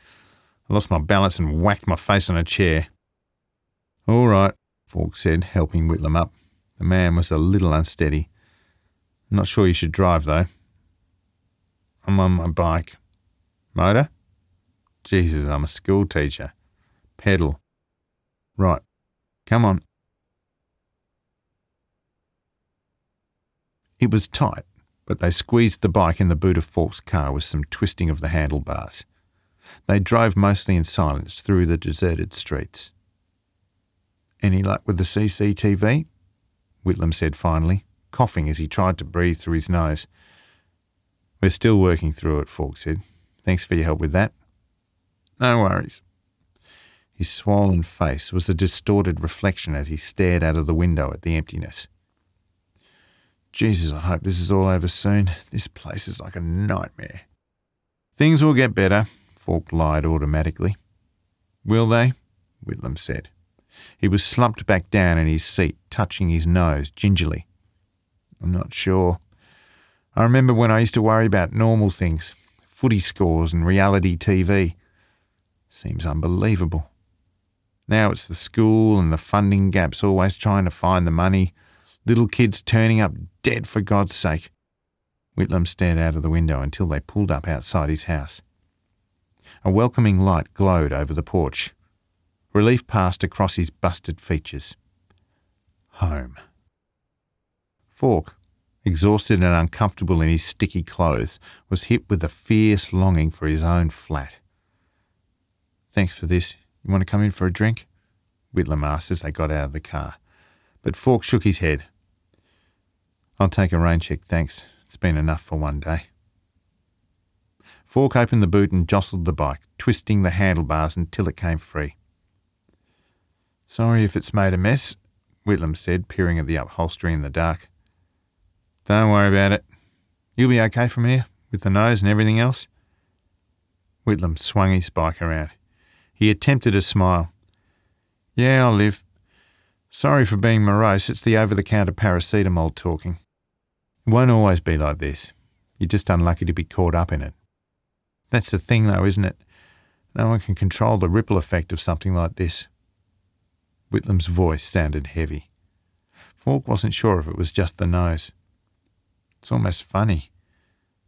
I lost my balance and whacked my face on a chair. All right, Falk said, helping Whitlam up. The man was a little unsteady. I'm not sure you should drive, though. I'm on my bike. Motor? Jesus, I'm a school teacher. Pedal. Right. Come on. It was tight, but they squeezed the bike in the boot of Falk's car with some twisting of the handlebars. They drove mostly in silence through the deserted streets. Any luck with the CCTV? Whitlam said finally, coughing as he tried to breathe through his nose. We're still working through it, Falk said. Thanks for your help with that. No worries. His swollen face was a distorted reflection as he stared out of the window at the emptiness. Jesus, I hope this is all over soon. This place is like a nightmare. Things will get better, Falk lied automatically. Will they? Whitlam said. He was slumped back down in his seat, touching his nose gingerly. I'm not sure. I remember when I used to worry about normal things, footy scores and reality TV. Seems unbelievable. Now it's the school and the funding gaps always trying to find the money, little kids turning up dead for God's sake. Whitlam stared out of the window until they pulled up outside his house. A welcoming light glowed over the porch. Relief passed across his busted features. Home. Falk, exhausted and uncomfortable in his sticky clothes, was hit with a fierce longing for his own flat. Thanks for this. You want to come in for a drink? Whitlam asked as they got out of the car. But Falk shook his head. I'll take a rain check, thanks. It's been enough for one day. Falk opened the boot and jostled the bike, twisting the handlebars until it came free. Sorry if it's made a mess, Whitlam said, peering at the upholstery in the dark. Don't worry about it. You'll be okay from here, with the nose and everything else? Whitlam swung his bike around. He attempted a smile. Yeah, I'll live. Sorry for being morose, it's the over the counter paracetamol talking. It won't always be like this. You're just unlucky to be caught up in it. That's the thing, though, isn't it? No one can control the ripple effect of something like this. Whitlam's voice sounded heavy. Falk wasn't sure if it was just the nose. It's almost funny.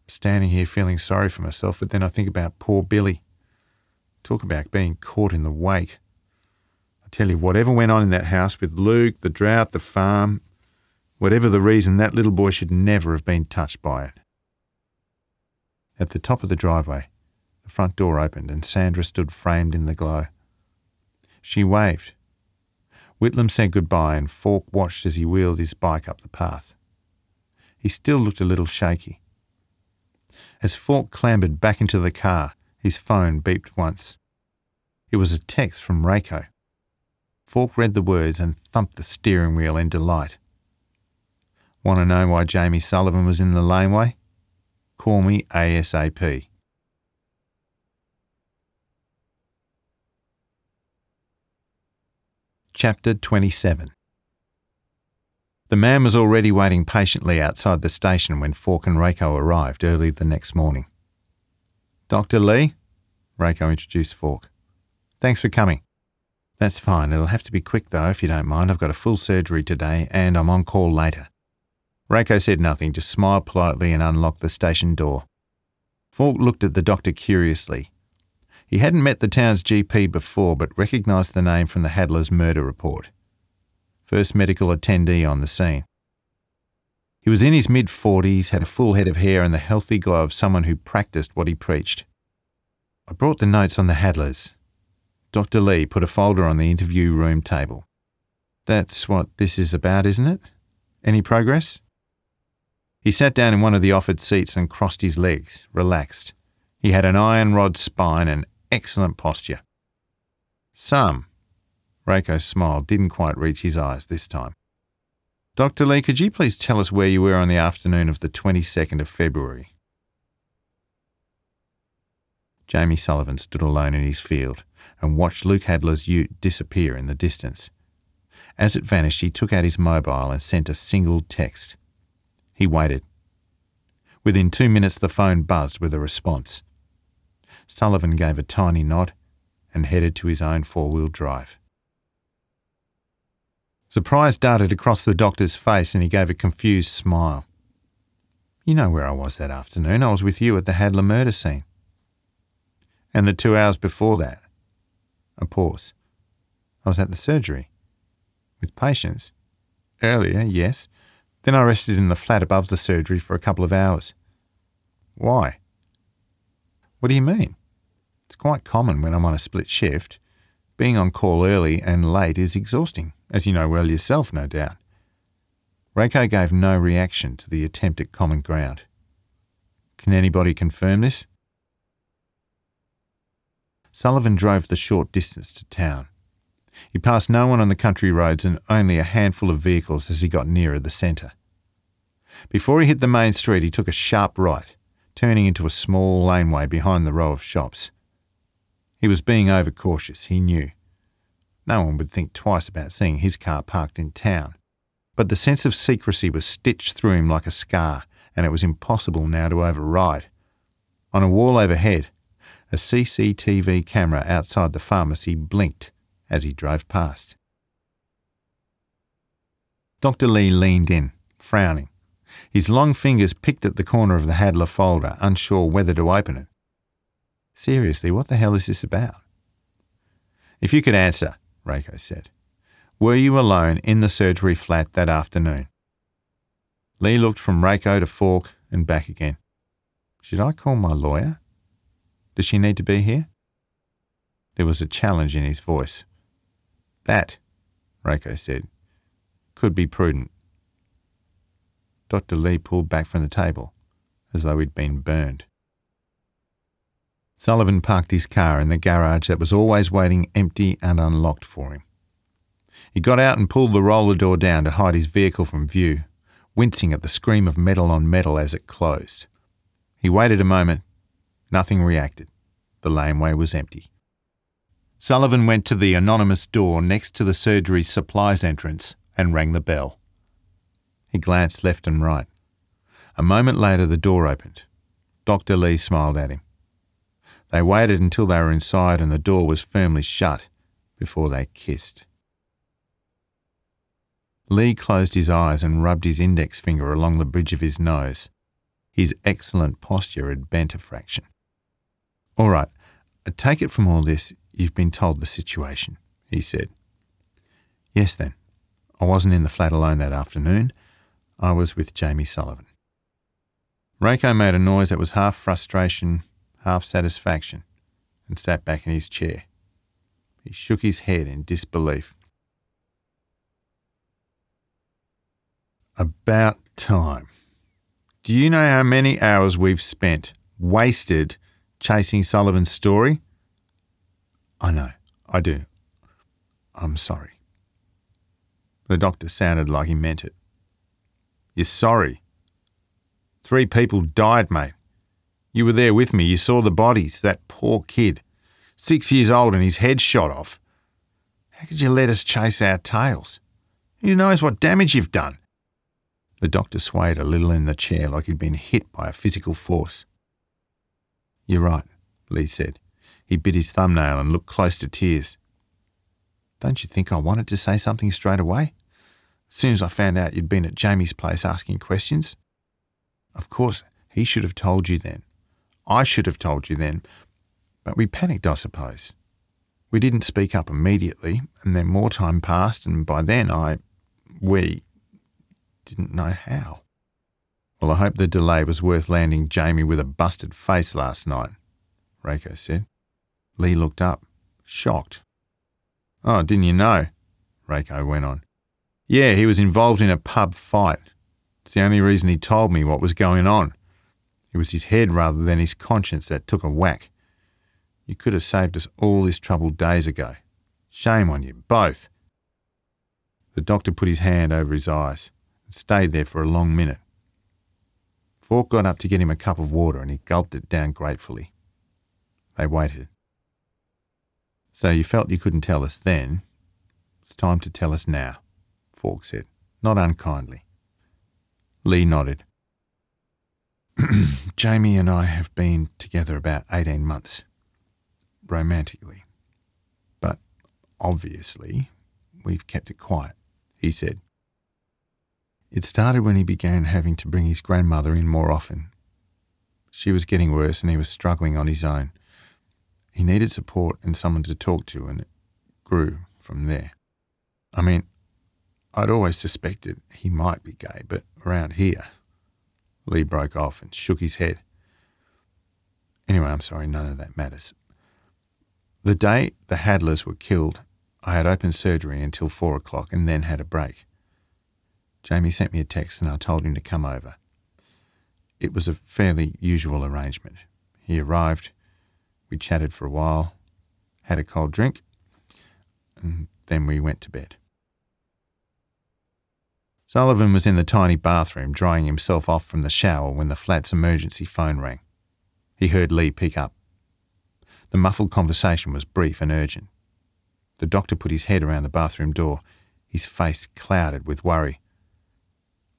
I'm standing here feeling sorry for myself, but then I think about poor Billy. Talk about being caught in the wake. I tell you, whatever went on in that house with Luke, the drought, the farm, Whatever the reason, that little boy should never have been touched by it. At the top of the driveway, the front door opened and Sandra stood framed in the glow. She waved. Whitlam said goodbye and Falk watched as he wheeled his bike up the path. He still looked a little shaky. As Falk clambered back into the car, his phone beeped once. It was a text from Raco. Falk read the words and thumped the steering wheel in delight. Want to know why Jamie Sullivan was in the laneway? Call me ASAP. Chapter 27 The man was already waiting patiently outside the station when Falk and Raco arrived early the next morning. Dr. Lee? Raco introduced Falk. Thanks for coming. That's fine. It'll have to be quick, though, if you don't mind. I've got a full surgery today, and I'm on call later. Raco said nothing, just smiled politely and unlocked the station door. Falk looked at the doctor curiously. He hadn't met the town's GP before, but recognised the name from the Hadler's murder report. First medical attendee on the scene. He was in his mid 40s, had a full head of hair, and the healthy glow of someone who practiced what he preached. I brought the notes on the Hadlers. Dr. Lee put a folder on the interview room table. That's what this is about, isn't it? Any progress? He sat down in one of the offered seats and crossed his legs, relaxed. He had an iron rod spine and excellent posture. Some. Raco's smile didn't quite reach his eyes this time. Dr. Lee, could you please tell us where you were on the afternoon of the 22nd of February? Jamie Sullivan stood alone in his field and watched Luke Hadler's ute disappear in the distance. As it vanished, he took out his mobile and sent a single text. He waited. Within two minutes, the phone buzzed with a response. Sullivan gave a tiny nod and headed to his own four wheel drive. Surprise darted across the doctor's face and he gave a confused smile. You know where I was that afternoon. I was with you at the Hadler murder scene. And the two hours before that? A pause. I was at the surgery. With patients. Earlier, yes. Then I rested in the flat above the surgery for a couple of hours. Why? What do you mean? It's quite common when I'm on a split shift. Being on call early and late is exhausting, as you know well yourself, no doubt. Rako gave no reaction to the attempt at common ground. Can anybody confirm this? Sullivan drove the short distance to town. He passed no one on the country roads and only a handful of vehicles as he got nearer the centre. Before he hit the main street, he took a sharp right, turning into a small laneway behind the row of shops. He was being overcautious, he knew. No one would think twice about seeing his car parked in town. But the sense of secrecy was stitched through him like a scar, and it was impossible now to override. On a wall overhead, a CCTV camera outside the pharmacy blinked as he drove past. Dr. Lee leaned in, frowning. His long fingers picked at the corner of the Hadler folder, unsure whether to open it. Seriously, what the hell is this about? If you could answer, Raco said. Were you alone in the surgery flat that afternoon? Lee looked from Raco to Falk and back again. Should I call my lawyer? Does she need to be here? There was a challenge in his voice. That, Raco said, could be prudent. Dr. Lee pulled back from the table, as though he'd been burned. Sullivan parked his car in the garage that was always waiting empty and unlocked for him. He got out and pulled the roller door down to hide his vehicle from view, wincing at the scream of metal on metal as it closed. He waited a moment. Nothing reacted. The laneway was empty. Sullivan went to the anonymous door next to the surgery's supplies entrance and rang the bell. He glanced left and right. A moment later, the door opened. Dr. Lee smiled at him. They waited until they were inside and the door was firmly shut before they kissed. Lee closed his eyes and rubbed his index finger along the bridge of his nose. His excellent posture had bent a fraction. All right, take it from all this you've been told the situation, he said. Yes, then. I wasn't in the flat alone that afternoon. I was with Jamie Sullivan. Raco made a noise that was half frustration, half satisfaction, and sat back in his chair. He shook his head in disbelief. About time. Do you know how many hours we've spent, wasted, chasing Sullivan's story? I know, I do. I'm sorry. The doctor sounded like he meant it. You're sorry. Three people died, mate. You were there with me. You saw the bodies. That poor kid. Six years old and his head shot off. How could you let us chase our tails? Who knows what damage you've done? The doctor swayed a little in the chair like he'd been hit by a physical force. You're right, Lee said. He bit his thumbnail and looked close to tears. Don't you think I wanted to say something straight away? As soon as I found out you'd been at Jamie's place asking questions. Of course, he should have told you then. I should have told you then. But we panicked, I suppose. We didn't speak up immediately, and then more time passed, and by then I. we didn't know how. Well, I hope the delay was worth landing Jamie with a busted face last night, Raco said. Lee looked up, shocked. Oh, didn't you know? Raco went on. Yeah, he was involved in a pub fight. It's the only reason he told me what was going on. It was his head rather than his conscience that took a whack. You could have saved us all this trouble days ago. Shame on you, both. The doctor put his hand over his eyes and stayed there for a long minute. Falk got up to get him a cup of water and he gulped it down gratefully. They waited. So you felt you couldn't tell us then. It's time to tell us now, Falk said, not unkindly. Lee nodded. Jamie and I have been together about 18 months, romantically. But obviously, we've kept it quiet, he said. It started when he began having to bring his grandmother in more often. She was getting worse and he was struggling on his own. He needed support and someone to talk to, and it grew from there. I mean, I'd always suspected he might be gay, but around here. Lee broke off and shook his head. Anyway, I'm sorry, none of that matters. The day the Hadlers were killed, I had open surgery until four o'clock and then had a break. Jamie sent me a text and I told him to come over. It was a fairly usual arrangement. He arrived, we chatted for a while, had a cold drink, and then we went to bed. Sullivan was in the tiny bathroom drying himself off from the shower when the flat's emergency phone rang. He heard Lee pick up. The muffled conversation was brief and urgent. The doctor put his head around the bathroom door, his face clouded with worry.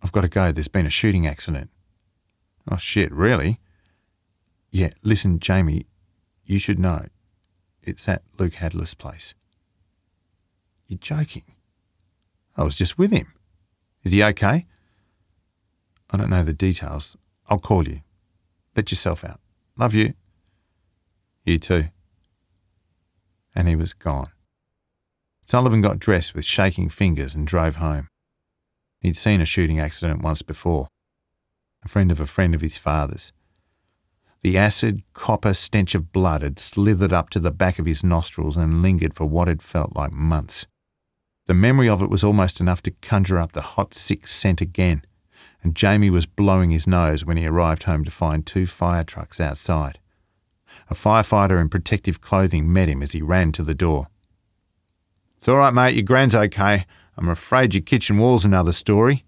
I've got to go. There's been a shooting accident. Oh, shit, really? Yeah, listen, Jamie, you should know. It's at Luke Hadler's place. You're joking. I was just with him. Is he okay? I don't know the details. I'll call you. Let yourself out. Love you. You too. And he was gone. Sullivan got dressed with shaking fingers and drove home. He'd seen a shooting accident once before, a friend of a friend of his father's. The acid, copper stench of blood had slithered up to the back of his nostrils and lingered for what had felt like months. The memory of it was almost enough to conjure up the hot, sick scent again, and Jamie was blowing his nose when he arrived home to find two fire trucks outside. A firefighter in protective clothing met him as he ran to the door. It's all right, mate, your gran's okay. I'm afraid your kitchen wall's another story.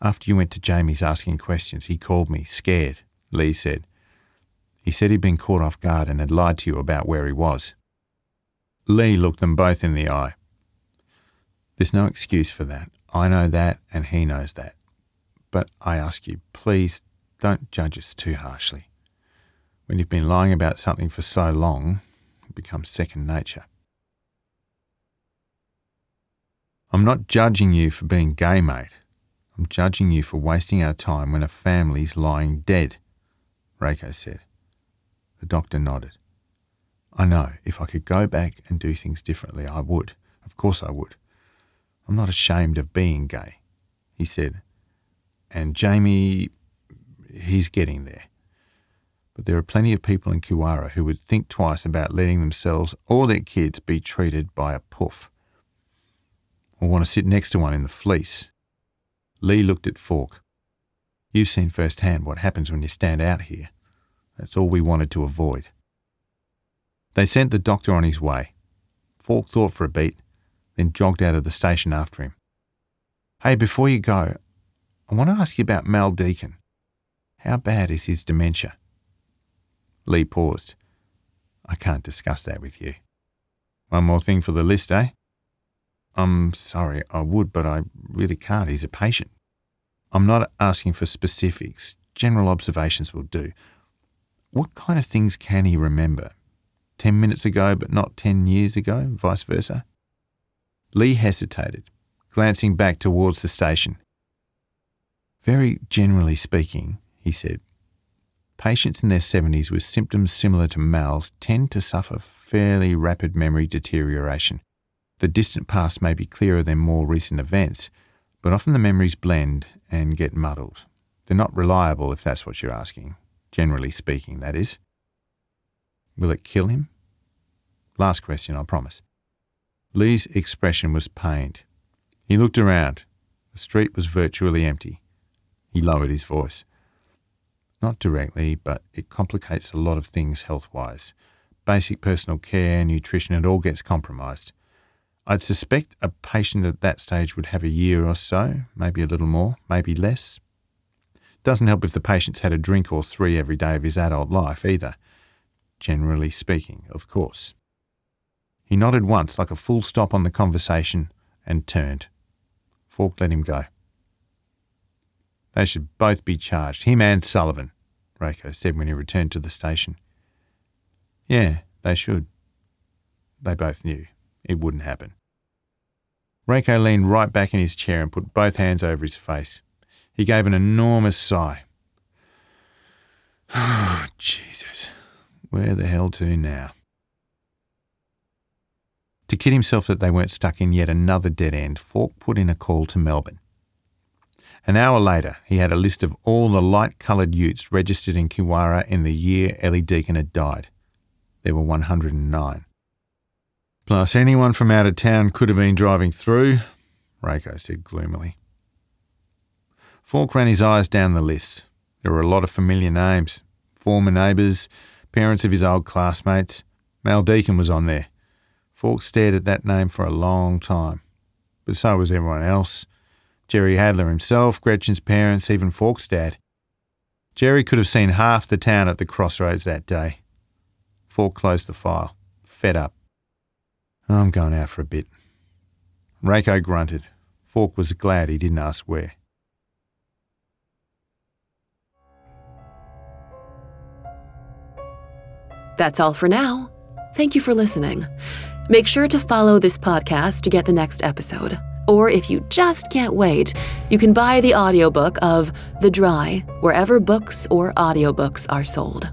After you went to Jamie's asking questions, he called me, scared, Lee said. He said he'd been caught off guard and had lied to you about where he was. Lee looked them both in the eye. There's no excuse for that. I know that, and he knows that. But I ask you, please don't judge us too harshly. When you've been lying about something for so long, it becomes second nature. I'm not judging you for being gay, mate. I'm judging you for wasting our time when a family's lying dead, Raco said. The doctor nodded. I know, if I could go back and do things differently, I would. Of course I would. I'm not ashamed of being gay, he said. And Jamie, he's getting there. But there are plenty of people in Kiewarra who would think twice about letting themselves or their kids be treated by a poof or want to sit next to one in the fleece. Lee looked at Falk. You've seen firsthand what happens when you stand out here. That's all we wanted to avoid. They sent the doctor on his way. Falk thought for a beat, then jogged out of the station after him. Hey, before you go, I want to ask you about Mal Deacon. How bad is his dementia? Lee paused. I can't discuss that with you. One more thing for the list, eh? I'm sorry, I would, but I really can't. He's a patient. I'm not asking for specifics. General observations will do. What kind of things can he remember? Ten minutes ago, but not ten years ago, vice versa? Lee hesitated, glancing back towards the station. Very generally speaking, he said, patients in their 70s with symptoms similar to Mal's tend to suffer fairly rapid memory deterioration. The distant past may be clearer than more recent events, but often the memories blend and get muddled. They're not reliable if that's what you're asking, generally speaking, that is. Will it kill him? Last question, I promise. Lee's expression was pained. He looked around. The street was virtually empty. He lowered his voice. Not directly, but it complicates a lot of things health wise. Basic personal care, nutrition, it all gets compromised. I'd suspect a patient at that stage would have a year or so, maybe a little more, maybe less. Doesn't help if the patient's had a drink or three every day of his adult life either. Generally speaking, of course. He nodded once, like a full stop on the conversation, and turned. Falk let him go. They should both be charged, him and Sullivan, Raco said when he returned to the station. Yeah, they should. They both knew it wouldn't happen. Raco leaned right back in his chair and put both hands over his face. He gave an enormous sigh. Oh, Jesus. Where the hell to now? To kid himself that they weren't stuck in yet another dead end, Falk put in a call to Melbourne. An hour later, he had a list of all the light coloured utes registered in Kiewarra in the year Ellie Deacon had died. There were 109. Plus, anyone from out of town could have been driving through, Raco said gloomily. Falk ran his eyes down the list. There were a lot of familiar names former neighbours, parents of his old classmates. Mal Deacon was on there. Falk stared at that name for a long time. But so was everyone else. Jerry Hadler himself, Gretchen's parents, even Falk's dad. Jerry could have seen half the town at the crossroads that day. Falk closed the file, fed up. I'm going out for a bit. Raco grunted. Falk was glad he didn't ask where. That's all for now. Thank you for listening. Make sure to follow this podcast to get the next episode. Or if you just can't wait, you can buy the audiobook of The Dry wherever books or audiobooks are sold.